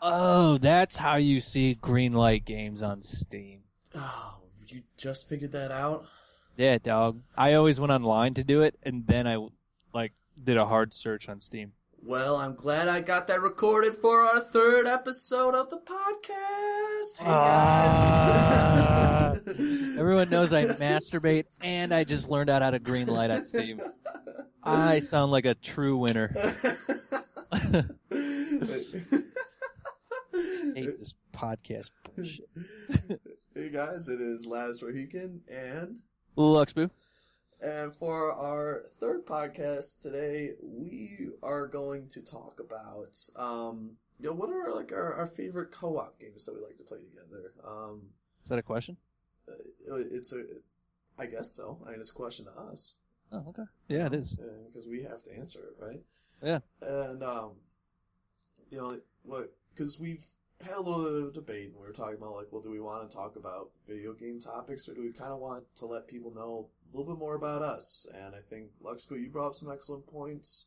Oh, that's how you see green light games on Steam. Oh, you just figured that out? Yeah, dog. I always went online to do it, and then I like did a hard search on Steam. Well, I'm glad I got that recorded for our third episode of the podcast. Hey Ah. guys. Everyone knows I masturbate, and I just learned out how to green light on Steam. I sound like a true winner. hate this podcast bullshit. hey guys, it is Laz Rohican and Luxboo. and for our third podcast today, we are going to talk about um you know what are like our, our favorite co-op games that we like to play together. Um Is that a question? it's a I guess so. I mean it's a question to us. Oh, okay. Yeah, it is. because we have to answer it, right? Yeah. And um, you know what? Because we've had a little bit of debate, and we were talking about like, well, do we want to talk about video game topics, or do we kind of want to let people know a little bit more about us? And I think Luxco, you brought up some excellent points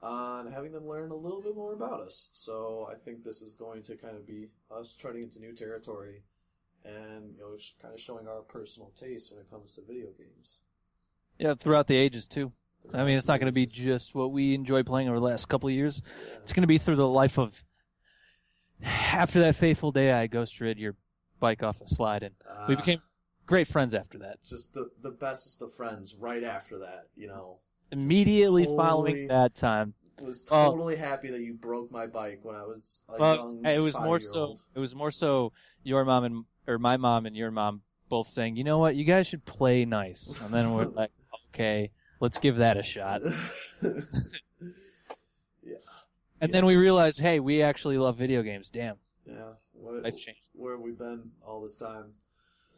on having them learn a little bit more about us. So I think this is going to kind of be us treading into new territory, and you know, kind of showing our personal taste when it comes to video games. Yeah, throughout the ages too. I mean, it's not going to be just what we enjoy playing over the last couple of years. Yeah. It's going to be through the life of. After that fateful day, I ghost rid your bike off a slide, and we Ah. became great friends after that. just the the bestest of friends right after that you know Immediately Holy- following that time, was Oh. totally happy that you broke my bike when i was a well, young it was more so. It was more so your mom and or my mom and your mom both saying, "You know what? You guys should play nice," and then we're like, "Okay, let's give that a shot." And then we realized, hey, we actually love video games. Damn, yeah what, life changed. where have we been all this time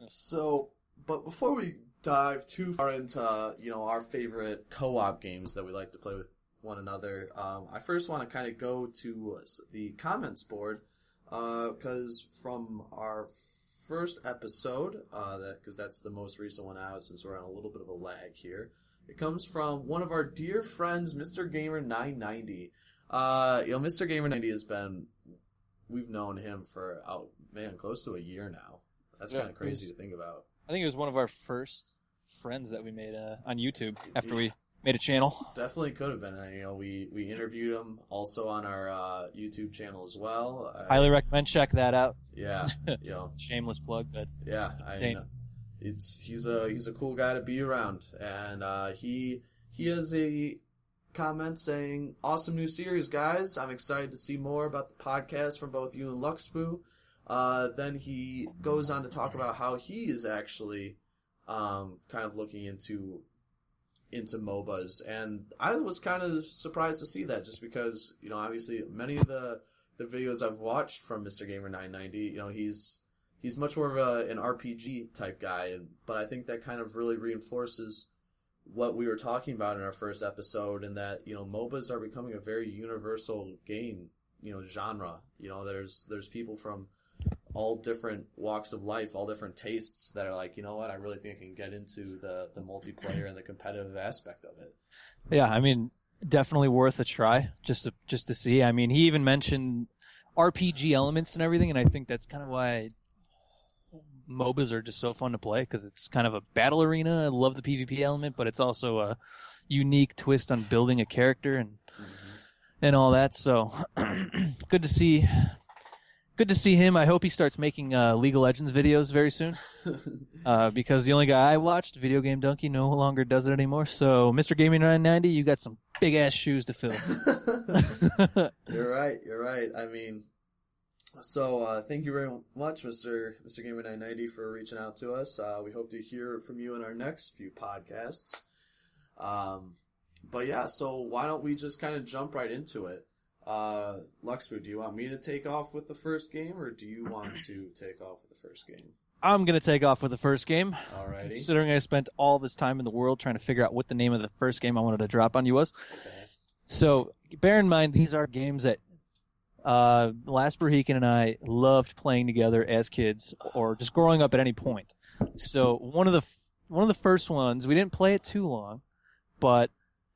Yeah. so but before we dive too far into you know our favorite co-op games that we like to play with one another um, i first want to kind of go to the comments board because from our first episode uh, that because that's the most recent one out since we're on a little bit of a lag here it comes from one of our dear friends mr gamer 990 uh, you know mr gamer 90 has been we've known him for out man close to a year now that's Yeah, kind of crazy was- to think about I think it was one of our first friends that we made uh, on YouTube after we made a channel. Definitely could have been. And, you know, we we interviewed him also on our uh, YouTube channel as well. I- Highly recommend check that out. Yeah, you know, Shameless plug, but yeah. I, Entertaining. it's he's a he's a cool guy to be around, and uh, he he has a comment saying, "Awesome new series, guys! I'm excited to see more about the podcast from both you and Luxboo." Uh, then he goes on to talk about how he is actually um, kind of looking into into MOBAs, and I was kind of surprised to see that, just because you know, obviously, many of the the videos I've watched from Mr. Gamer 990, you know, he's he's much more of a, an RPG type guy, and but I think that kind of really reinforces what we were talking about in our first episode, and that you know, MOBAs are becoming a very universal game, you know, genre. You know, there's there's people from all different walks of life, all different tastes that are like, you know what, I really think I can get into the the multiplayer and the competitive aspect of it. yeah, I mean, definitely worth a try just to just to see. I mean, he even mentioned RPG elements and everything, and I think that's kind of why MOBAs are just so fun to play because it's kind of a battle arena. I love the PvP element, but it's also a unique twist on building a character and and all that. So good to see. Good to see him. I hope he starts making uh, League of Legends videos very soon. Uh, because the only guy I watched, Video Game Donkey, no longer does it anymore. So, Mr. Gaming 990, you got some big ass shoes to fill. you're right. You're right. I mean, so uh, thank you very much, Mister Mister Gamer 990, for reaching out to us. Uh, we hope to hear from you in our next few podcasts. Um, but yeah, so why don't we just kind of jump right into it? Uh, Luxford, do you want me to take off with the first game, or do you want to take off with the first game? I'm gonna take off with the first game, Alrighty. considering I spent all this time in the world trying to figure out what the name of the first game I wanted to drop on you was. Okay. So, bear in mind these are games that uh, Last Berhekin and I loved playing together as kids, or just growing up at any point. So, one of the one of the first ones we didn't play it too long, but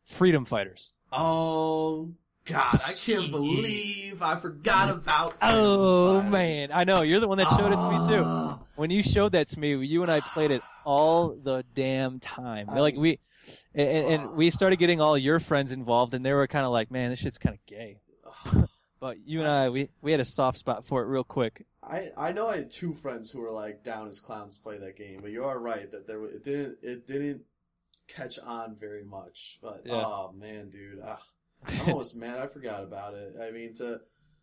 Freedom Fighters. Oh God, I can't believe I forgot about. Oh man, I know you're the one that showed it to me too. Ah. When you showed that to me, you and I played it all the damn time. I like we, and, and we started getting all your friends involved, and they were kind of like, "Man, this shit's kind of gay." But you and I, we we had a soft spot for it real quick. I I know I had two friends who were like down as clowns play that game, but you are right that there it didn't it didn't catch on very much. But Yeah. oh man, dude, ah, I'm almost mad I forgot about it. I mean to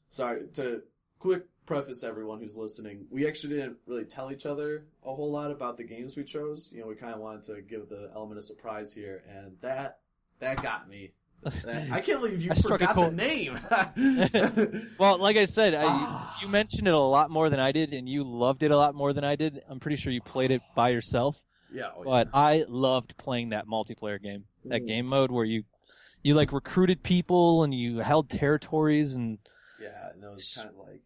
sorry to quick preface everyone who's listening. We actually didn't really tell each other a whole lot about the games we chose. You know, we kind of wanted to give the element of surprise here, and that that got me. I can't believe you I forgot the name. Well, like I said, I, Ah. you mentioned it a lot more than I did, and you loved it a lot more than I did. I'm pretty sure you played it by yourself, yeah, oh, yeah. but I loved playing that multiplayer game, that Ooh. game mode where you, you like recruited people and you held territories and Yeah, and it was kind of like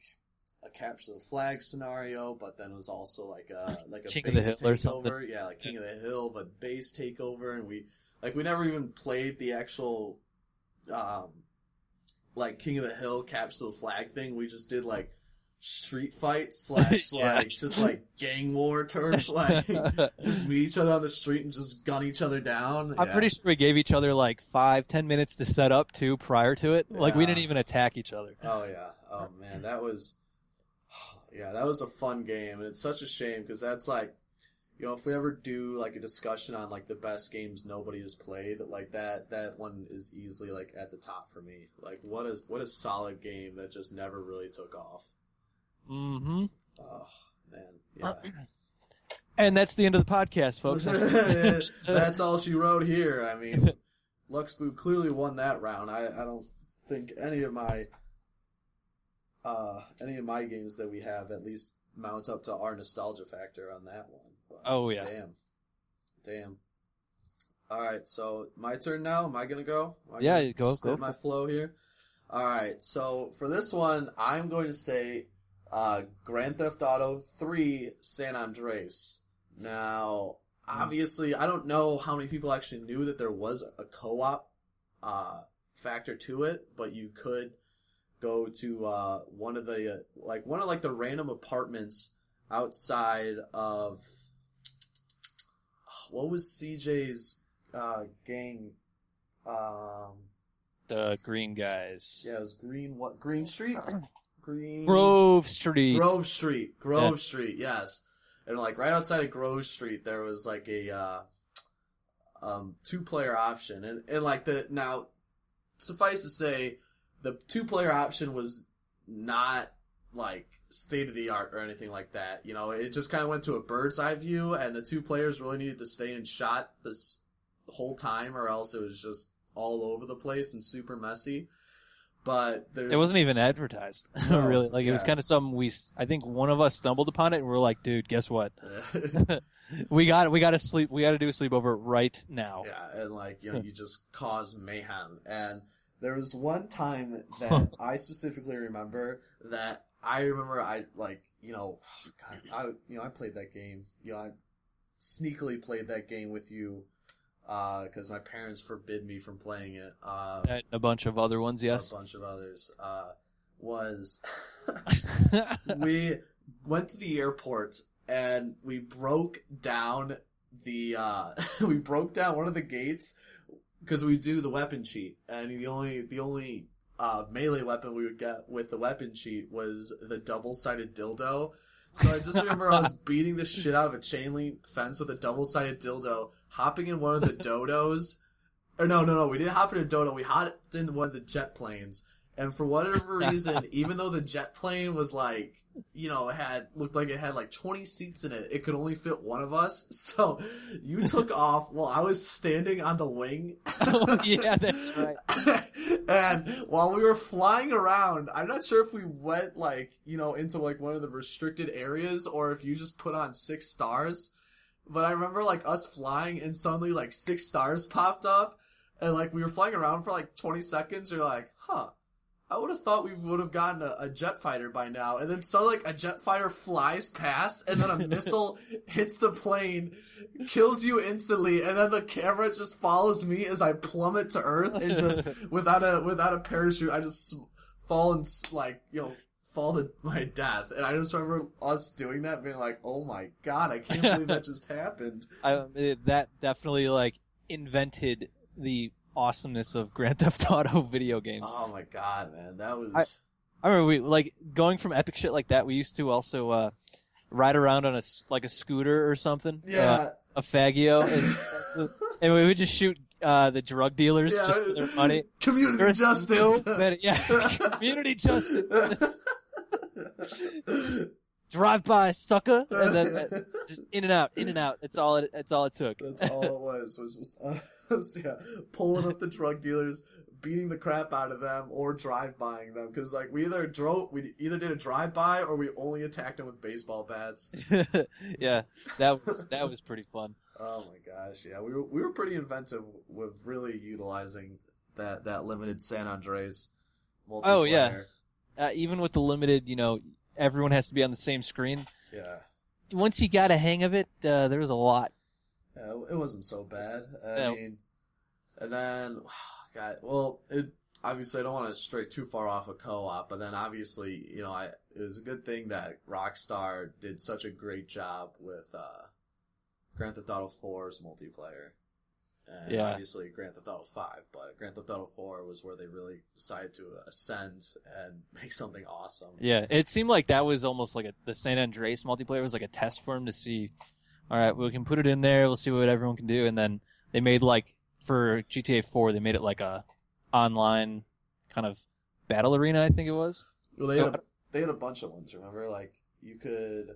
a capture the flag scenario, but then it was also like a like a King of the base Hill or something. takeover. Yeah, like King of the Hill, but base takeover, and we like we never even played the actual um like King of the Hill capture the flag thing. We just did like street fight slash Yeah. like just like gang war turf like just meet each other on the street and just gun each other down. I'm Yeah. pretty sure we gave each other like five, ten minutes to set up too prior to it. Like we didn't even attack each other. Oh yeah. Oh man, that was yeah, that was a fun game, and it's such a shame because that's like, you know, if we ever do like a discussion on like the best games nobody has played, like that that one is easily like at the top for me. Like what is what a solid game that just never really took off. hmm Oh man, yeah. And that's the end of the podcast, folks. That's all she wrote here. I mean, Luxboo clearly won that round. I, I don't think any of my uh any of my games that we have at least mount up to our nostalgia factor on that one. But Oh, yeah. Damn. Damn. All right, so my turn now. Am I gonna go? I Yeah, gonna go- spit go. my flow here. All right, so for this one, I'm going to say uh, Grand Theft Auto 3 San Andreas. Now, obviously, I don't know how many people actually knew that there was a co-op uh, factor to it, but you could go to uh, one of the uh, like one of like the random apartments outside of what was CJ's uh, gang. Um, the green guys. yeah, it was Green. What Green Street? Green Grove Street. Grove Street. Grove Yeah. Street. Yes, and like right outside of Grove Street, there was like a uh, um, two-player option, and and like the now, suffice to say, the two-player option was not like state of the art or anything like that. You know, it just kind of went to a bird's eye view, and the two players really needed to stay in shot this whole time, or else it was just all over the place and super messy. But there's It wasn't even advertised, No, really. Like it was kind of something we. I think one of us stumbled upon it, and we are like, "Dude, guess what? We got we got to sleep. We got to do a sleepover right now." Yeah, and like you know, you just cause mayhem. And there was one time that I specifically remember that I remember I like you know, God, I you know I played that game. You know, I sneakily played that game with you because my parents forbid me from playing it. Uh, And a bunch of other ones, yes. a bunch of others. Uh, was we went to the airport and we broke down the uh we broke down one of the gates because we do the weapon cheat and the only the only uh melee weapon we would get with the weapon cheat was the double-sided dildo. So i just remember i was beating the shit out of a chain link fence with a double-sided dildo hopping in one of the dodos. Or no no no we didn't hop in a dodo we hopped in one of the jet planes and for whatever reason, even though the jet plane was like, you know, it had looked like it had like 20 seats in it, it could only fit one of us. So you took off while I was standing on the wing. oh, yeah, that's right. and while we were flying around, I'm not sure if we went like, you know, into like one of the restricted areas or if you just put on six stars. But I remember like us flying and suddenly like six stars popped up and like we were flying around for like 20 seconds. You're like, huh, I would have thought we would have gotten a, a jet fighter by now, and then so like a jet fighter flies past, and then a missile hits the plane, kills you instantly, and then the camera just follows me as I plummet to Earth, and just without a without a parachute, I just fall and like you know fall to my death. And I just remember us doing that, being like, "Oh my god, I can't believe that just happened." I, that definitely like invented the awesomeness of Grand Theft Auto video games. Oh my god, man, that was. I- I remember we like going from epic shit like that. We used to also uh, ride around on a like a scooter or something. uh, yeah. a Faggio, and, and we would just shoot uh, the drug dealers Yeah. just for their money. Community There's justice. no yeah, community justice. Drive by, sucker, and then uh, just in and out, in and out. That's all it. That's all it took. That's all it was. Was just us, yeah, pulling up the drug dealers, beating the crap out of them, or drive buying them. Because like we either drove, we either did a drive by, or we only attacked them with baseball bats. yeah, that was that was pretty fun. Oh my gosh, yeah, we were we were pretty inventive with really utilizing that that limited San Andreas multiplayer. Oh, yeah. Uh, even with the limited, you know, everyone has to be on the same screen. yeah. Once you got a hang of it, uh, there was a lot. Yeah, it wasn't so bad. I Yeah. mean, and then, God, well, it obviously I don't want to stray too far off of co-op, but then obviously, you know, I it was a good thing that Rockstar did such a great job with uh, Grand Theft Auto 4's multiplayer. And Yeah. obviously Grand Theft Auto 5, but Grand Theft Auto 4 was where they really decided to ascend and make something awesome. Yeah, it seemed like that was almost like a the San Andreas multiplayer was like a test for him to see. All right, we can put it in there. We'll see what everyone can do, and then they made like for GTA 4, they made it like a online kind of battle arena. I think it was. Well, they had Oh, a, they had a bunch of ones. Remember, like you could.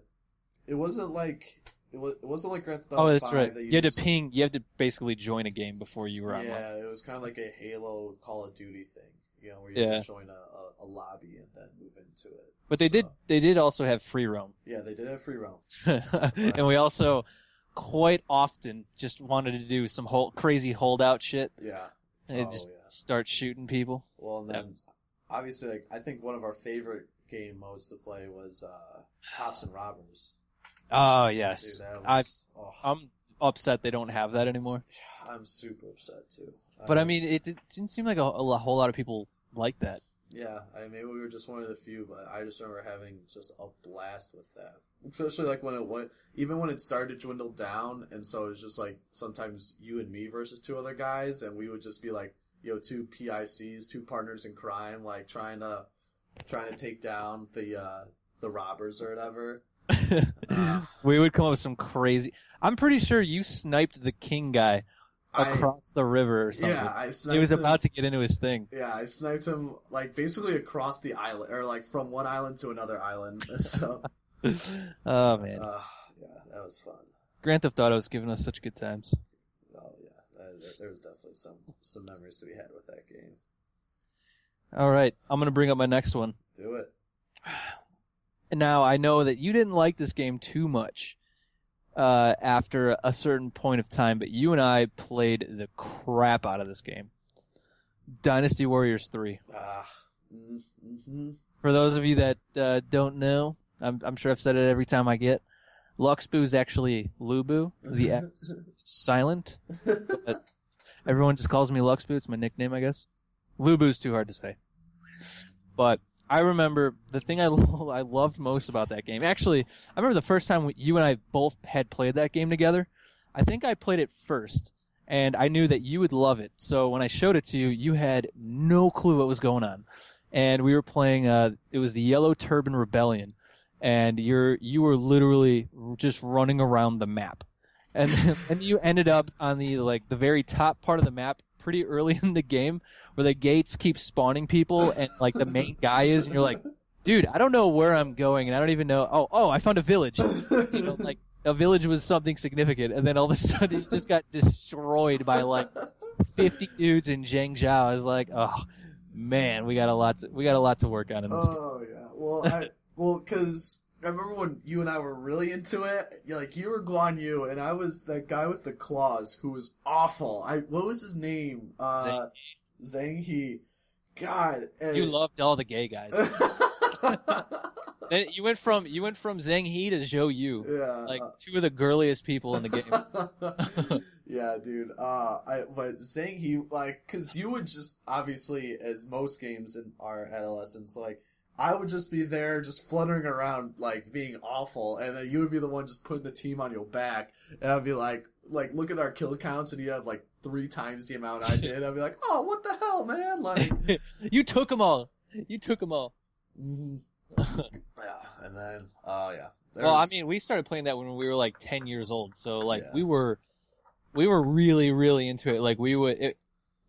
It wasn't like it was. It wasn't like Grand Theft Auto Oh, that's 5 right. That You had to ping. You had to basically join a game before you were online. Yeah, it was kind of like a Halo Call of Duty thing. You know, where you Yeah. join a, a, a lobby and then move into it. But they did. They did also have free roam, Yeah, they did have free roam. and we also quite often just wanted to do some whole crazy holdout shit Yeah. and Oh, just yeah. start shooting people. Well, and then obviously, like, I think one of our favorite game modes to play was uh, Cops and Robbers. Oh Dude, yes, I- was. oh, I'm upset they don't have that anymore. I'm super upset too. But I mean, it, it didn't seem like a, a whole lot of people like that. Yeah, I mean, maybe we were just one of the few, but I just remember having just a blast with that. Especially like when it went, even when it started to dwindle down, and so it was just like sometimes you and me versus two other guys, and we would just be like, you know, two PICs, two partners in crime, like trying to trying to take down the uh the robbers or whatever. We would come up with some crazy. I'm pretty sure you sniped the king guy I across the river or something. yeah, I sniped he was him- about to get into his thing. Yeah, I sniped him like basically across the island, or like from one island to another island. So, oh man, uh, yeah, that was fun. Grand Theft Auto's given us such good times. Oh yeah, uh, there, there was definitely some some memories to be had with that game. All right, I'm gonna bring up my next one. Do it. Now I know that you didn't like this game too much uh, after a certain point of time, but you and I played the crap out of this game. Dynasty Warriors 3. Ah, mm-hmm. For those of you that uh, don't know, I'm, I'm sure I've said it every time I get. Luxbu is actually Lubu. The X silent. Everyone just calls me Luxbu. It's my nickname, I guess. Lubu's too hard to say. But I remember the thing I, I loved most about that game. Actually, I remember the first time you and I both had played that game together. I think I played it first, and I knew that you would love it. So when I showed it to you, you had no clue what was going on. And we were playing. Uh, it was the Yellow Turban Rebellion, and you're you were literally just running around the map, and and you ended up on the like the very top part of the map pretty early in the game where the gates keep spawning people and like the main guy is and you're like dude i don't know where i'm going and i don't even know oh oh i found a village you know like a village was something significant and then all of a sudden it just got destroyed by like 50 dudes in Zhengzhou. i was like oh man we got a lot to, we got a lot to work on in this game. Oh yeah. Well, I well because I remember when you and I were really into it. like you were Guan Yu, and I was that guy with the claws who was awful. I what was his name? Uh, Zhang He. God, and- You loved all the gay guys. You went from you went from Zhang He to Zhou Yu, yeah, like two of the girliest people in the game. yeah, dude. Uh, I but Zhang he like because you would just obviously as most games in our adolescence like. I would just be there, just fluttering around, like being awful, and then you would be the one just putting the team on your back, and I'd be like, like look at our kill counts, and you have like three times the amount I did. I'd be like, oh, what the hell, man? Like, you took them all. You took them all. mhm. yeah, and then, oh yeah. Well, I mean, we started playing that when we were like ten years old, so like Yeah. we were, we were really, really into it. Like we would, it,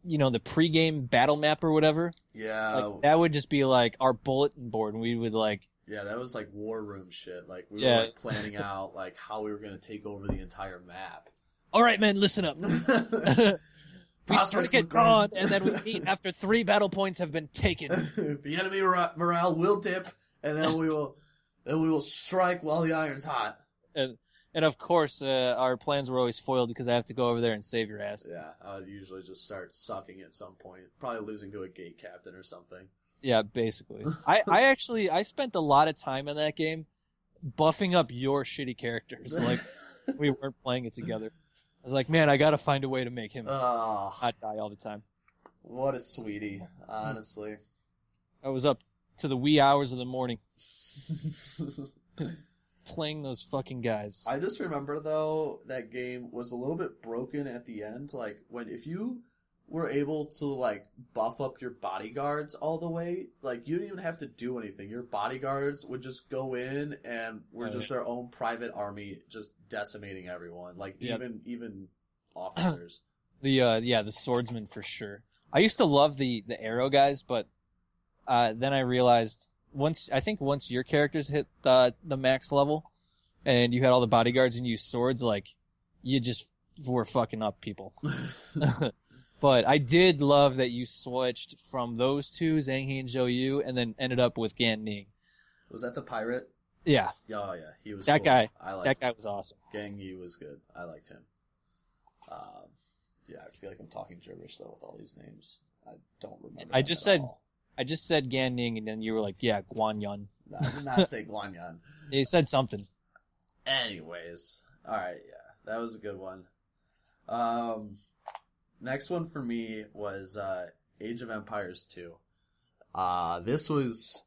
you know, the pregame battle map or whatever. yeah, Like that would just be like our bulletin board, and we would like, Yeah, that was like war room shit. Like we Yeah. were like planning out like how we were gonna take over the entire map. All right, man, listen up. we start Prospects to get look gone, and then we meet after three battle points have been taken. the enemy mora- morale will dip, and then we will, then we will strike while the iron's hot. and and of course, uh, our plans were always foiled because I have to go over there and save your ass. Yeah, I would usually just start sucking at some point, probably losing to a gate captain or something. Yeah, basically. I, I actually I spent a lot of time in that game buffing up your shitty characters. Like we weren't playing it together. I was like, man, I gotta find a way to make him oh, not die all the time. what a sweetie, honestly. I was up to the wee hours of the morning playing those fucking guys. I just remember though that game was a little bit broken at the end. Like when if you were able to like buff up your bodyguards all the way, like you didn't even have to do anything. Your bodyguards would just go in and were Right. just their own private army, just decimating everyone. Like Yep. even even officers. The uh yeah, the swordsman for sure. I used to love the the arrow guys, but uh then I realized once I think once your characters hit the the max level and you had all the bodyguards and used swords, like you just were fucking up people. but I did love that you switched from those two, Zhang He and Zhou Yu, and then ended up with Gan Ning. was that the pirate? Yeah, Oh yeah, he was That cool. guy. I like that guy was awesome. Gang Yi was good. I liked him. Um, yeah, I feel like I'm talking gibberish though with all these names. I don't remember. I just said- all. I just said Gan Ning, and then you were like, yeah, Guan Yun. No, I did not say Guanyan. He said something. Anyways, all right, yeah, that was a good one. Um, next one for me was uh, Age of Empires two. Uh, this was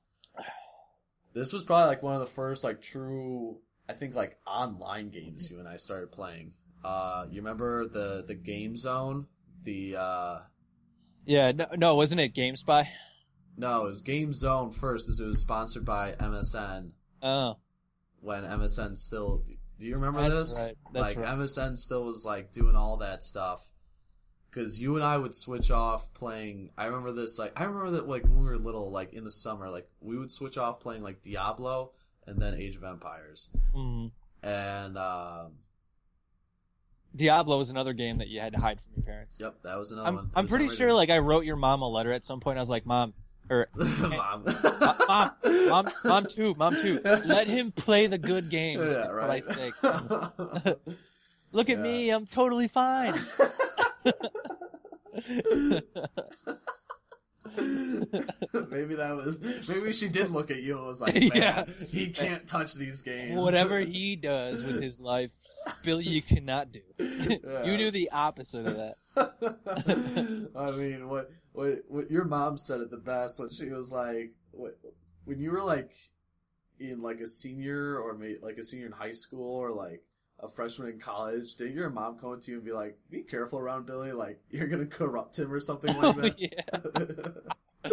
this was probably like one of the first like true, I think like online games you and I started playing. Uh, you remember the the Game Zone? The uh, Yeah, no, no wasn't it GameSpy? no, it was Game Zone first, as it was sponsored by MSN. Oh, when MSN still. Do you remember That's this? right. That's like right. MSN still was like doing all that stuff. Because you and I would switch off playing. I remember this. Like I remember that like when we were little, like in the summer, like we would switch off playing like Diablo and then Age of Empires. mm. And um, Diablo was another game that you had to hide from your parents. yep, that was another I'm, one. I'm pretty sure like I wrote your mom a letter at some point. I was like, Mom, or mom, mom, mom, mom too, mom too. Let him play the good games Yeah, for right. Look at Yeah. me, I'm totally fine. maybe that was maybe she did look at you and was like, Man, Yeah. he can't touch these games. Whatever he does with his life, Billy, you cannot do. Yeah. You do the opposite of that. I mean, what what what your mom said it the best when she was like, what, when you were like in like a senior or like a senior in high school or like a freshman in college, did your mom come to you and be like, "Be careful around Billy, like you're gonna corrupt him or something like that"? yeah.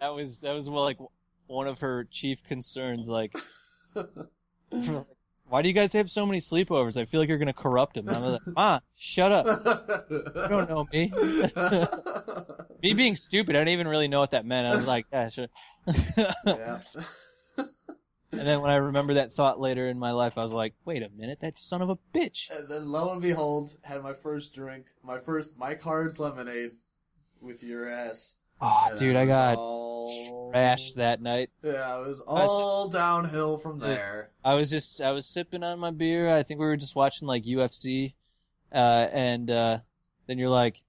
That was that was well, like one of her chief concerns. Like, why do you guys have so many sleepovers? I feel like you're gonna corrupt him. And I'm like, Ma, shut up. You don't know me. Me being stupid, I didn't even really know what that meant. I was like, yeah, sure. yeah. And then when I remember that thought later in my life, I was like, wait a minute, that son of a bitch. And then lo and behold, had my first drink, my first Mike's Hard lemonade with your ass. Oh, And dude, I got all... trashed that night. Yeah, it was all downhill from there. I was just I was sipping on my beer. I think we were just watching like UFC, uh, and uh, then you're like,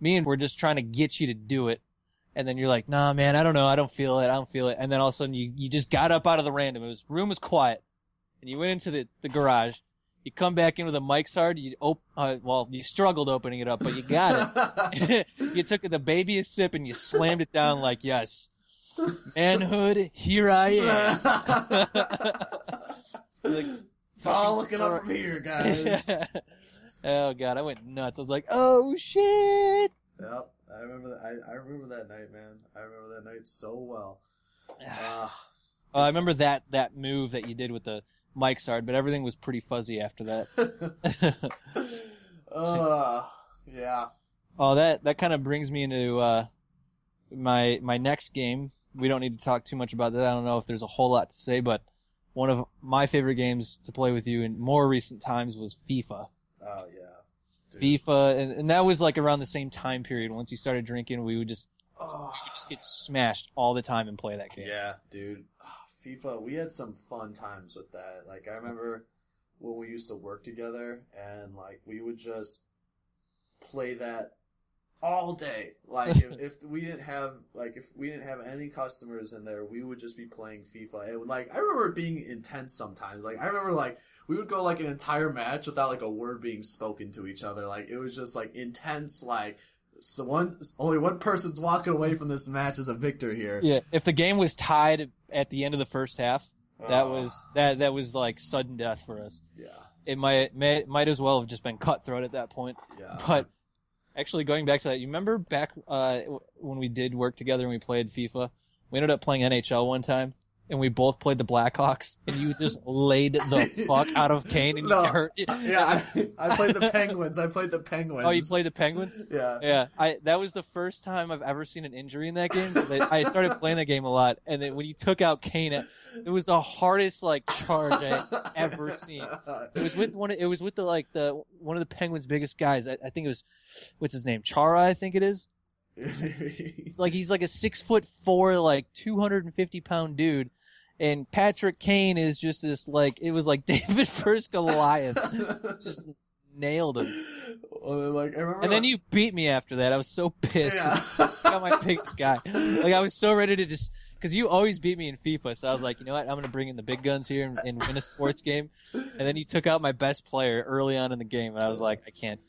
me and we're just trying to get you to do it, and then you're like, nah, man, I don't know, I don't feel it, I don't feel it, and then all of a sudden you you just got up out of the random. It was room was quiet, and you went into the the garage. You come back in with a Mike's hard. You op- uh, well, you struggled opening it up, but you got it. you took the baby a sip and you slammed it down like, yes, manhood, here I am. like, it's all looking up from here, guys. oh god, I went nuts. I was like, oh shit. Yep, I remember that. I, I remember that night, man. I remember that night so well. Uh, I remember that that move that you did with the mic hard, but everything was pretty fuzzy after that. uh, yeah. oh, that that kind of brings me into uh, my my next game. We don't need to talk too much about that. I don't know if there's a whole lot to say, but one of my favorite games to play with you in more recent times was FIFA. Oh yeah. FIFA, and, and that was like around the same time period. Once you started drinking, we would just Oh, we just get smashed all the time and play that game. yeah, dude. FIFA. We had some fun times with that. Like I remember when we used to work together, and like we would just play that all day. Like if, if we didn't have like if we didn't have any customers in there, we would just be playing FIFA. And like I remember it being intense sometimes. Like I remember like we would go like an entire match without like a word being spoken to each other. Like it was just like intense. Like so one only one person's walking away from this match as a victor here. Yeah, if the game was tied at the end of the first half, that Oh, was that that was like sudden death for us. yeah It might may, might as well have just been cutthroat at that point. yeah. But actually, going back to that, you remember back uh, when we did work together and we played FIFA? We ended up playing NHL one time, and we both played the Blackhawks, and you just laid the fuck out of Kane, and No. you hurt. yeah, I, I played the Penguins. I played the Penguins. Oh, you played the Penguins? Yeah. Yeah, I that was the first time I've ever seen an injury in that game. I started playing that game a lot, and then when you took out Kane, it, it was the hardest like charge I ever seen. It was with one. Of, it was with the like the one of the Penguins' biggest guys. I, I think it was what's his name, Chara. I think. It's like he's like a six foot four, like two hundred and fifty pound dude, and Patrick Kane is just this like it was like David versus Goliath. Just nailed him. Well, like. And then you beat me after that. I was so pissed. Yeah. got my biggest guy. Like I was so ready to just because you always beat me in FIFA, so I was like, you know what, I'm gonna bring in the big guns here and, and win a sports game. And then you took out my best player early on in the game, and I was like, I can't.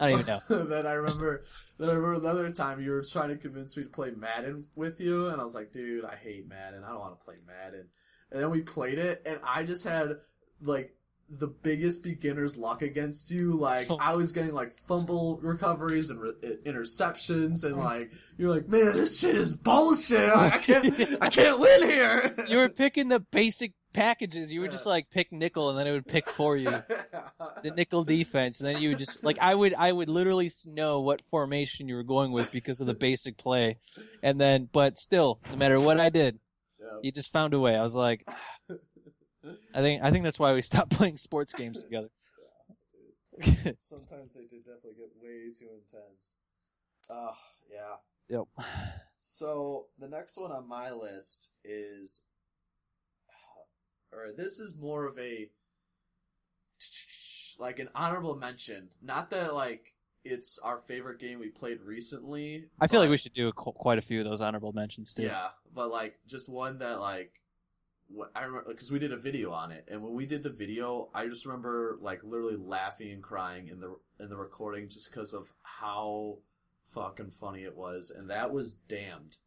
I don't even know. then I remember. Then I remember another time you were trying to convince me to play Madden with you, and I was like, dude, I hate Madden. I don't want to play Madden. And then we played it, and I just had like the biggest beginner's luck against you. Like. I was getting like fumble recoveries and re- interceptions, and like you're like, man, this shit is bullshit. I can't, I can't win here. You were picking the basic packages. You would just like pick nickel, and then it would pick for you the nickel defense, and then you would just like I would I would literally know what formation you were going with because of the basic play, and then but still, no matter what I did, Yeah. you just found a way. I was like, I think I think that's why we stopped playing sports games together. Sometimes they did definitely get way too intense. Uh, yeah. Yep. So the next one on my list is, or this is more of a, like an honorable mention. Not that like it's our favorite game we played recently. I feel like we should do qu- quite a few of those honorable mentions too. yeah, but like just one that like what I remember because we did a video on it, and when we did the video, I just remember like literally laughing and crying in the in the recording just because of how fucking funny it was, and that was Damned.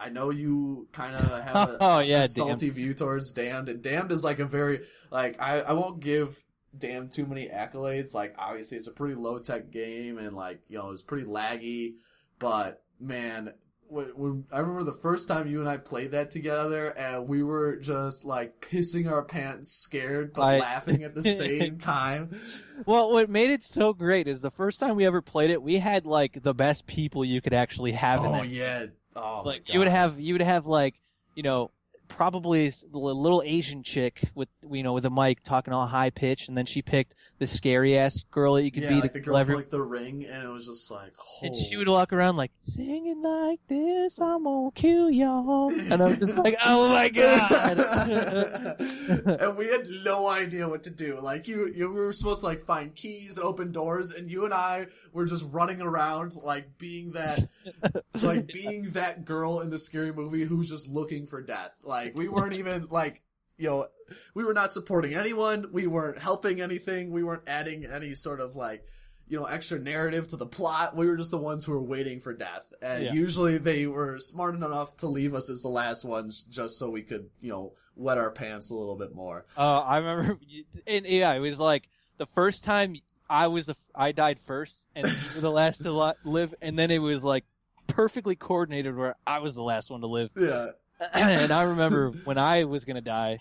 I know you kind of have a, Oh, yeah, a salty view towards Damned, and Damned is like a very like I I won't give Damned too many accolades. Like obviously it's a pretty low tech game, and like you know it's pretty laggy, but man, when, when I remember the first time you and I played that together, and we were just like pissing our pants, scared but I- laughing at the same time. Well, what made it so great is the first time we ever played it, we had like the best people you could actually have in Oh that. yeah, oh Like you would have you would have like you know probably a little Asian chick with you know with a mic talking all high pitch, and then she picked the scary ass girl that you could yeah, be like the girl from like the ring, and it was just like, And she would walk around like singing like this, I'm gonna kill y'all, and I'm just like, oh my god. and we had no idea what to do. Like you, you we were supposed to like find keys and open doors, and you and I were just running around like being that, like being that girl in the scary movie who's just looking for death. Like we weren't even like, you know, we were not supporting anyone. We weren't helping anything. We weren't adding any sort of like. You know, extra narrative to the plot. We were just the ones who were waiting for death, and Yeah. usually they were smart enough to leave us as the last ones, just so we could, you know, wet our pants a little bit more. Uh, I remember, and yeah, it was like the first time I was the I died first, and you were the last to live, and then it was like perfectly coordinated where I was the last one to live. Yeah, and I remember when I was gonna die,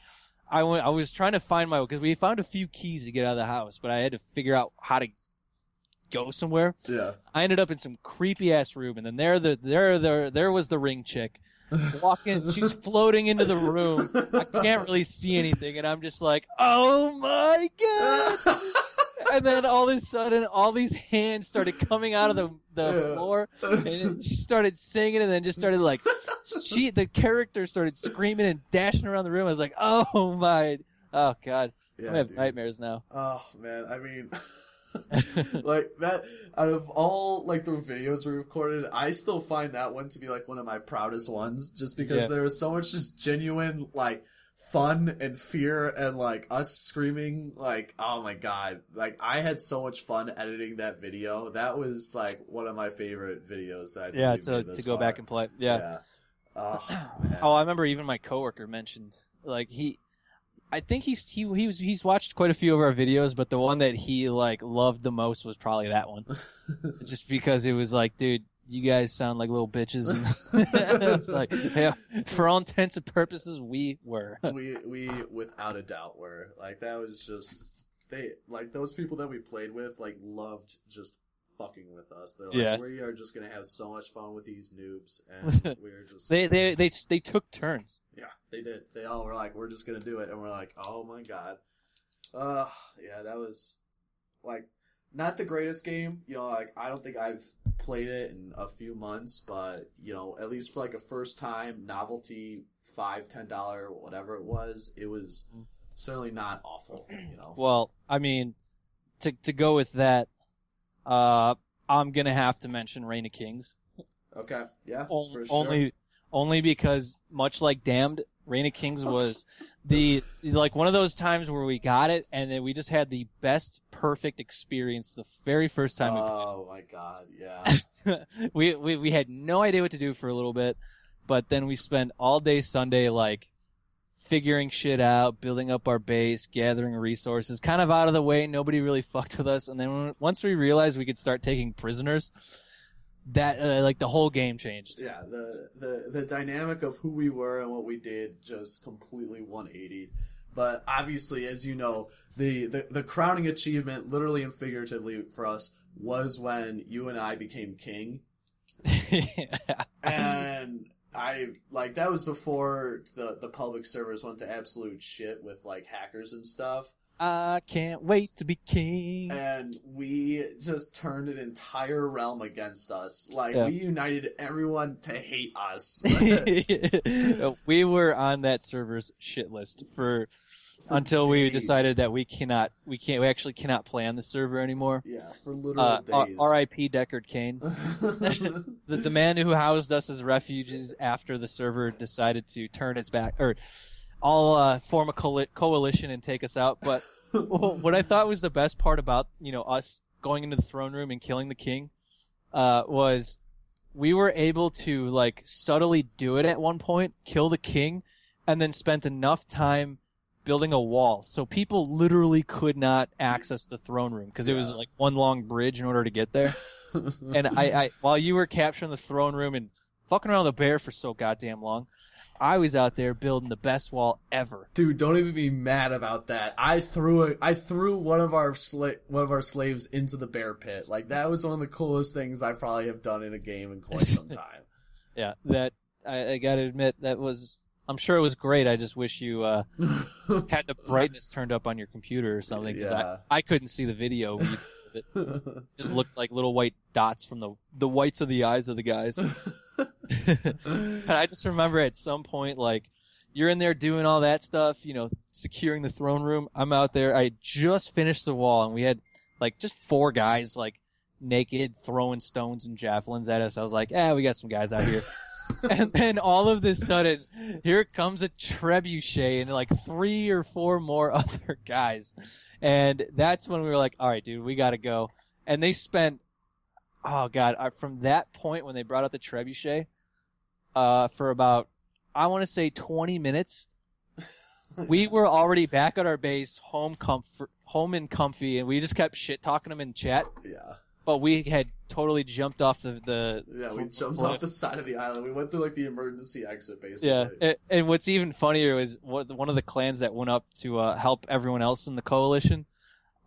I went. I was trying to find my because we found a few keys to get out of the house, but I had to figure out how to go somewhere. yeah. I ended up in some creepy ass room, and then there the there there there was the ring chick. Walking, she's floating into the room. I can't really see anything, and I'm just like, "Oh my god!" And then all of a sudden, all these hands started coming out of the the floor, and she started singing, and then just started like, she the character started screaming and dashing around the room. I was like, "Oh my, oh god, yeah, I have dude. nightmares now." Oh man, I mean, like that. Out of all like the videos we recorded, I still find that one to be like one of my proudest ones, just because Yeah. there was so much just genuine like fun and fear and like us screaming like oh my god like i had so much fun editing that video that was like one of my favorite videos that I yeah, to to go far. back and play. Yeah. yeah, Oh. Oh, I remember even my coworker mentioned like he I think he's he he was he's watched quite a few of our videos, but the one that he like loved the most was probably that one. Just because it was like, dude, you guys sound like little bitches and I was like, yeah, for all intents and purposes we were. we we without a doubt were like that was just they like those people that we played with like loved just fucking with us. They're like Yeah. we are just gonna have so much fun with these noobs and we're just they they they they took turns. yeah they did they all were like we're just gonna do it and we're like oh my god uh yeah that was like not the greatest game you know like I don't think I've played it in a few months but you know at least for like a first time novelty five ten dollar whatever it was it was certainly not awful you know? Well, I mean, to to go with that, uh, I'm gonna have to mention Reign of Kings. okay. Yeah for sure. only only because much like Damned, Reign of Kings was the like one of those times where we got it and then we just had the best perfect experience the very first time oh my god yeah. We, we we had no idea what to do for a little bit, but then we spent all day Sunday like figuring shit out, building up our base, gathering resources, kind of out of the way. Nobody really fucked with us, and then once we realized we could start taking prisoners, that uh, like the whole game changed. yeah the, the the dynamic of who we were and what we did just completely 180 but obviously as you know the, the the crowning achievement literally and figuratively for us was when you and i became king. And i like that was before the the public servers went to absolute shit with like hackers and stuff I can't wait to be king. and we just turned an entire realm against us like Yeah. we united everyone to hate us we were on that server's shit list for until we decided that we cannot, we can't, we actually cannot play on the server anymore. Yeah, for literal Uh, R- days. R.I.P. Deckard Kane, the, the man who housed us as refugees after the server decided to turn its back, or all uh, form a coali- coalition and take us out. But what I thought was the best part about you know us going into the throne room and killing the king uh, was we were able to like subtly do it at one point, kill the king, and then spent enough time building a wall so people literally could not access the throne room because it was like one long bridge in order to get there. and I, I, while you were capturing the throne room and fucking around with the bear for so goddamn long, I was out there building the best wall ever. Dude, don't even be mad about that. I threw a, I threw one of our sla- one of our slaves into the bear pit. Like that was one of the coolest things I probably have done in a game in quite some time. Yeah, that I, I gotta admit that was I'm sure it was great. I just wish you uh, had the brightness turned up on your computer or something because Yeah. I, I couldn't see the video. it. just looked like little white dots from the the whites of the eyes of the guys. And I just remember at some point, like, you're in there doing all that stuff, you know, securing the throne room. I'm out there. I just finished the wall, and we had like just four guys, like naked, throwing stones and javelins at us. I was like, "Yeah, we got some guys out here." and then all of a sudden, here comes a trebuchet and like three or four more other guys, and that's when we were like, "All right, dude, we got to go." And they spent, oh god, I- from that point when they brought out the trebuchet, uh, for about I want to say 20 minutes. We were already back at our base, home comfort, home and comfy, and we just kept shit talking them in chat. yeah. But we had totally jumped off the the Yeah, we jumped off the side of the island. We went through like the emergency exit, basically. Yeah, and, and what's even funnier is one of the clans that went up to uh, help everyone else in the coalition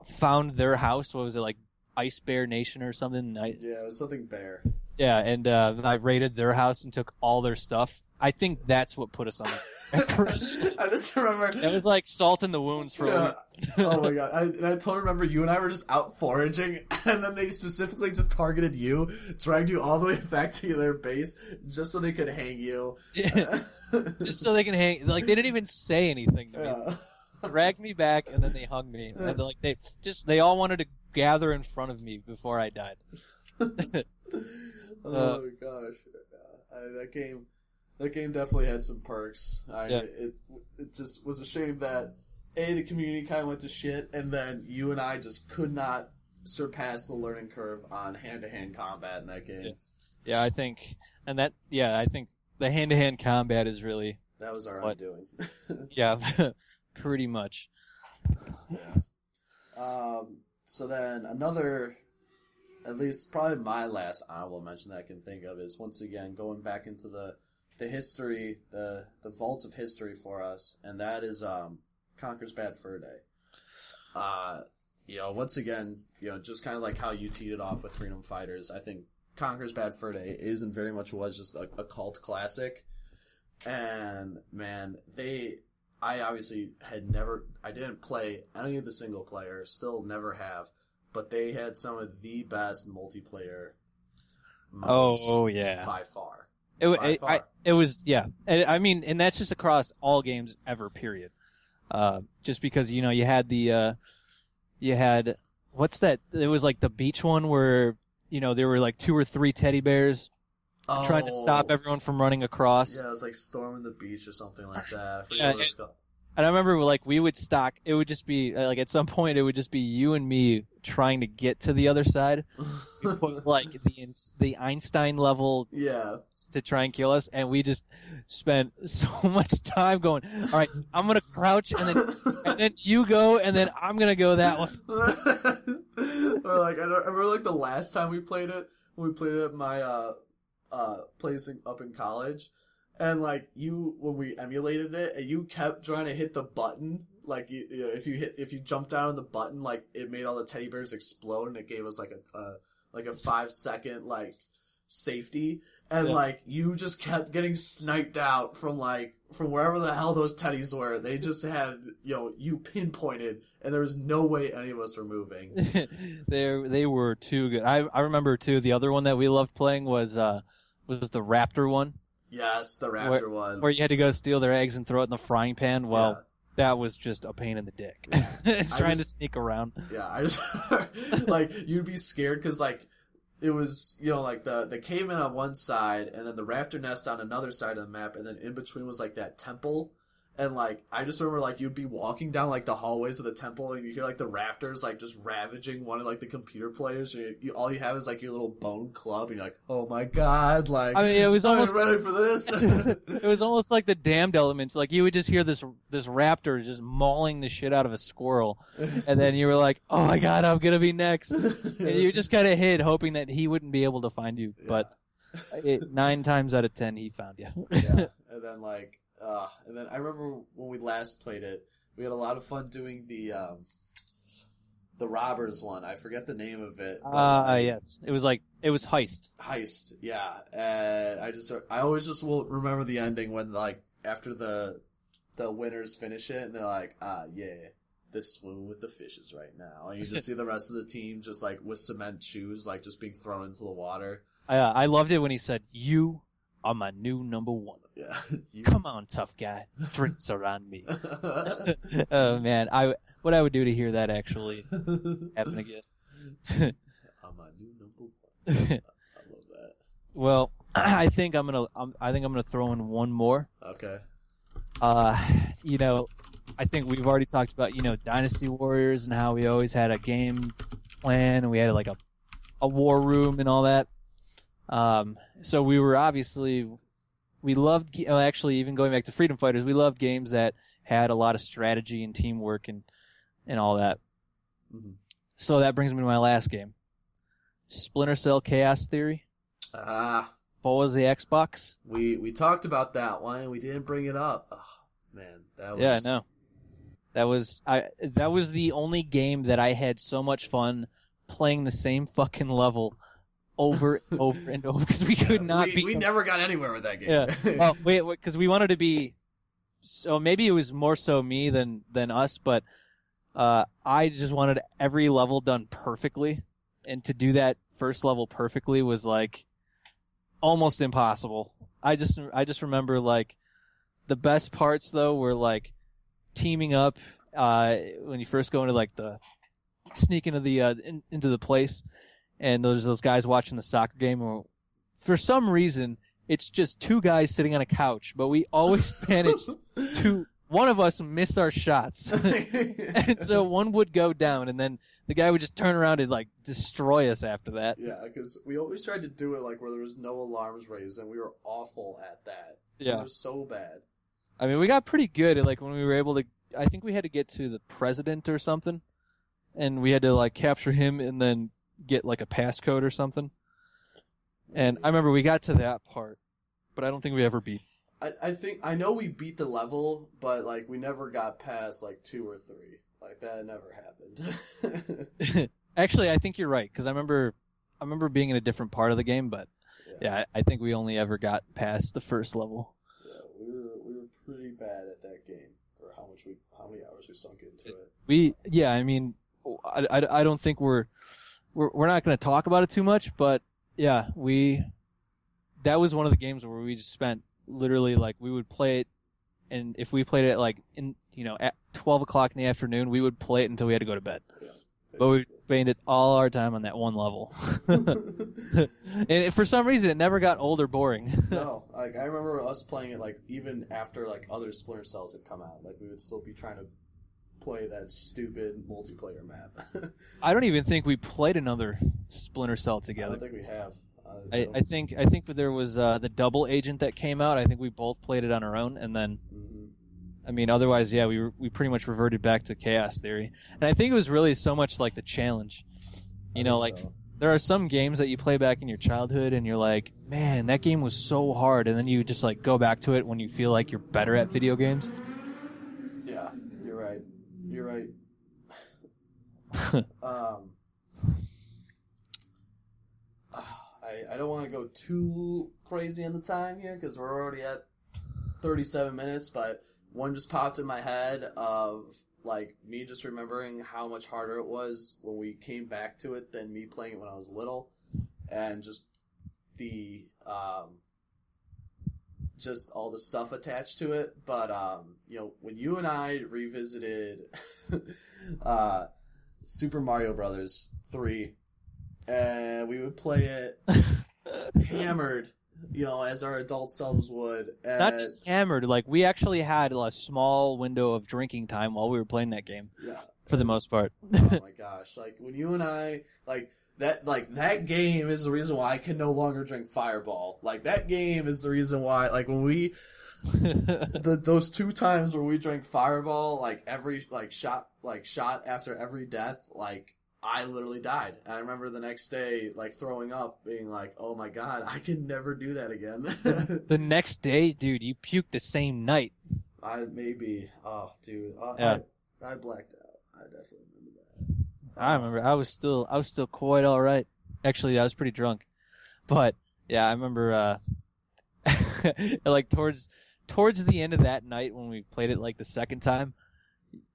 found their house. What was it like, Ice Bear Nation or something? I, Yeah, it was something bear. yeah, and uh, I raided their house and took all their stuff. I think that's what put us on. it I just remember. It was like salt in the wounds for a Yeah. oh my god! I, and I totally remember you and I were just out foraging, and then they specifically just targeted you, dragged you all the way back to their base just so they could hang you. just so they can hang. Like they didn't even say anything to me. yeah. Dragged me back and then they hung me. And like they just they all wanted to gather in front of me before I died. oh gosh, I, that game, that game definitely had some perks. I, Yeah. it, it just was a shame that a the community kind of went to shit, and then you and I just could not surpass the learning curve on hand to hand combat in that game. Yeah. Yeah, I think, and that yeah, I think the hand to hand combat is really That was our What? undoing. yeah, pretty much. yeah. Um. So then another, at least probably my last honorable mention that I can think of is once again going back into the the history, the the vaults of history for us, and that is um Conker's Bad Fur Day. Uh, you know, once again, you know, just kind of like how you teed it off with Freedom Fighters, I think Conker's Bad Fur Day is and very much was just a, a cult classic. And man, they I obviously had never, I didn't play any of the single player, still never have, but they had some of the best multiplayer modes Oh, yeah, by far. it, by it, I, it was yeah. And, I mean, and that's just across all games ever. Period. Uh, just because you know you had the uh, you had what's that? It was like the beach one where you know there were like two or three teddy bears trying to stop Oh, everyone from running across. Yeah, it was like storming the beach or something like that. I Yeah, what it's it- And I remember like we would stock. It would just be uh, like at some point it would just be you and me trying to get to the other side. We put like the the Einstein level yeah, to try and kill us, and we just spent so much time going. All right, I'm gonna crouch, and then and then you go, and then I'm gonna go that way. or like I, I remember like the last time we played it when we played it at my uh uh placing up in college and like you when we emulated it and you kept trying to hit the button like you, you know, if you hit if you jumped down on the button like it made all the teddy bears explode and it gave us like a, a like a five second like safety and Yeah. like you just kept getting sniped out from like from wherever the hell those teddies were they just had you know you pinpointed and there was no way any of us were moving they they were too good. I I remember too. The other one that we loved playing was uh was the Raptor one, yes the raptor one where you had to go steal their eggs and throw it in the frying pan. Well. Yeah. That was just a pain in the dick. I trying to sneak around. Yeah, I just like you'd be scared because like it was you know like the the caveman on one side and then the raptor nest on another side of the map and then in between was like that temple and like I just remember like you'd be walking down like the hallways of the temple and you hear like the raptors like just ravaging one of like the computer players. And you, you, all you have is like your little bone club and you're like, oh my god, like I mean, it was almost ready for this. it was almost like the damned elements. Like you would just hear this this raptor just mauling the shit out of a squirrel, and then you were like, "Oh my god, I'm gonna be next." And you just kind of hid, hoping that he wouldn't be able to find you. But it, nine times out of ten, he found you. yeah. And then like, uh, and then I remember when we last played it, we had a lot of fun doing the um, the robbers one. I forget the name of it. Ah, like, yes, it was like it was heist. heist. Yeah, and I just I always just will remember the ending when like after the the winners finish it, and they're like, ah, yeah, this swimming with the fishes right now, and you just see the rest of the team just like with cement shoes, like just being thrown into the water. I, uh, I loved it when he said, "You are my new number one. Yeah, you, Come on, tough guy. Drinks are on me." oh man, I what I would do to hear that actually happen again. I'm my new number one. I love that. well, I think I'm gonna I'm, I think I'm gonna throw in one more. Okay. Uh, you know, I think we've already talked about you know Dynasty Warriors and how we always had a game plan and we had like a a war room and all that. Um, so we were obviously we loved well, actually even going back to Freedom Fighters, we loved games that had a lot of strategy and teamwork and and all that. Mhm. So that brings me to my last game, Splinter Cell Chaos Theory. Ah, What was the Xbox? we we talked about that one, and we didn't bring it up. Oh, man, that was Yeah, I know. That was I. That was the only game that I had so much fun playing the same fucking level over and over and over because we could not we, beat. we never got anywhere with that game. Yeah. Well, wait, because we wanted to be. So maybe it was more so me than than us, but uh, I just wanted every level done perfectly, and to do that first level perfectly was like almost impossible. I just I just remember like the best parts though were like teaming up uh, when you first go into like the sneak into the uh, in, into the place, and there's those guys watching the soccer game. Or for some reason, it's just two guys sitting on a couch, but we always manage to one of us miss our shots, and so one would go down, and then the guy would just turn around and like destroy us after that. yeah, because we always tried to do it like where there was no alarms raised, and we were awful at that. Yeah, were so bad. I mean, we got pretty good at like when we were able to. I think we had to get to the president or something, and we had to like capture him and then get like a passcode or something. And I remember we got to that part, but I don't think we ever beat. I, I think I know we beat the level, but like we never got past like two or three. Like that never happened. Actually, I think you're right because I remember, I remember being in a different part of the game, but yeah, I, I think we only ever got past the first level. Yeah, we were we were pretty bad at that game for how much we how many hours we sunk into it. We, yeah, I mean, I, I, I don't think we're, we're, we're not going to talk about it too much, but yeah, we, that was one of the games where we just spent literally like, we would play it, and if we played it like in, you know, at 12 o'clock in the afternoon, we would play it until we had to go to bed. But we spent it all our time on that one level. and for some reason, it never got old or boring. no, like I remember us playing it like even after like other Splinter Cells had come out, like we would still be trying to play that stupid multiplayer map. I don't even think we played another Splinter Cell together. I don't think we have. Uh, I, I think I think there was uh, the double agent that came out. I think we both played it on our own, and then Mhm. I mean, otherwise, yeah, we we pretty much reverted back to chaos theory. And I think it was really so much like the challenge. You I know, like so. there are some games that you play back in your childhood, and you're like, man, that game was so hard, and then you just like go back to it when you feel like you're better at video games. Yeah. You're right. um, I I don't want to go too crazy on the time here because we're already at 37 minutes, but one just popped in my head of like me just remembering how much harder it was when we came back to it than me playing it when I was little, and just the um just all the stuff attached to it. But um, you know, when you and I revisited uh, Super Mario Brothers three, and we would play it hammered, you know, as our adult selves would. And Not just hammered, like we actually had a small window of drinking time while we were playing that game, yeah, for the most part. oh my gosh! Like when you and I like. That like that game is the reason why I can no longer drink Fireball. Like that game is the reason why like when we the, those two times where we drank Fireball, like every like shot, like shot after every death, like I literally died. And I remember the next day, like throwing up, being like, "Oh my god, I can never do that again." the next day, dude, you puked the same night. I maybe, oh dude, uh, Yeah. I, I blacked out. I definitely. I remember I was still I was still quite all right. Actually, I was pretty drunk, but yeah, I remember uh, like towards towards the end of that night when we played it like the second time,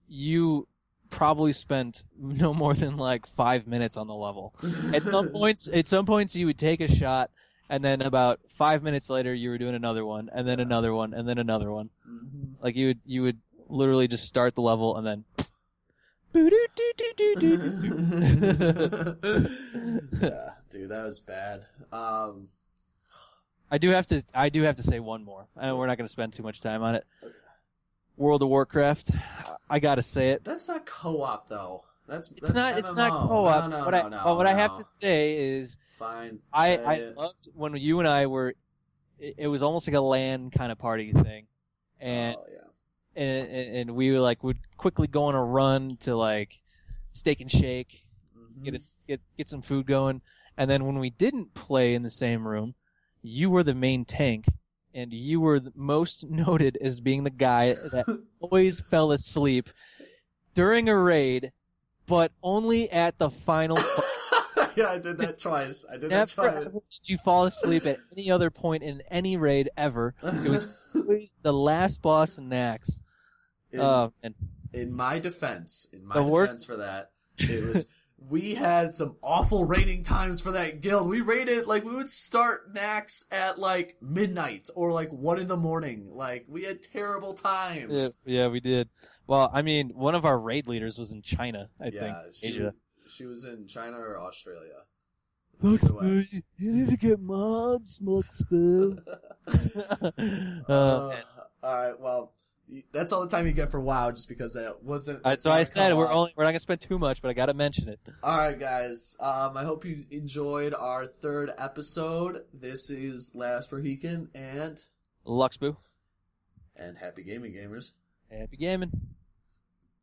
you probably spent no more than like five minutes on the level. At some points, at some points you would take a shot, and then about five minutes later you were doing another one, and then another one, and then another one. Mhm. Like you would you would literally just start the level and then. Yeah, dude, that was bad. Um, I do have to. I do have to say one more. and we're not going to spend too much time on it. World of Warcraft. I gotta say it. that's not co-op though. That's It's that's not. It's not MMO. co-op. No, no, what no, I, no, but what I have to say is, Fine. I say I it. loved when you and I were. It, it was almost like a LAN kind of party thing, and oh, yeah. And, and and we like would quickly go on a run to like steak and shake, Mhm. get it, get get some food going, and then when we didn't play in the same room, you were the main tank, and you were most noted as being the guy that always fell asleep during a raid, but only at the final. yeah, I did that twice. I did that twice. did you fall asleep at any other point in any raid ever. It was always the last boss in Nax. In, Uh, and in my defense, in my The defense worst- for that, it was we had some awful raiding times for that guild. We raided like we would start Nax at like midnight or like one in the morning. Like we had terrible times. yeah, yeah, we did. Well, I mean, one of our raid leaders was in China, I Yeah, think. she, Asia. she was in China or Australia. Either. Boo, you need to get mods, Lux Boo. uh, Uh, all right, well, that's all the time you get for WoW, just because that wasn't. so I said we're only we're not gonna spend too much, but I gotta mention it. All right, guys. Um, I hope you enjoyed our third episode. This is Last Mohican and Lux Boo, and happy gaming, gamers. happy gaming.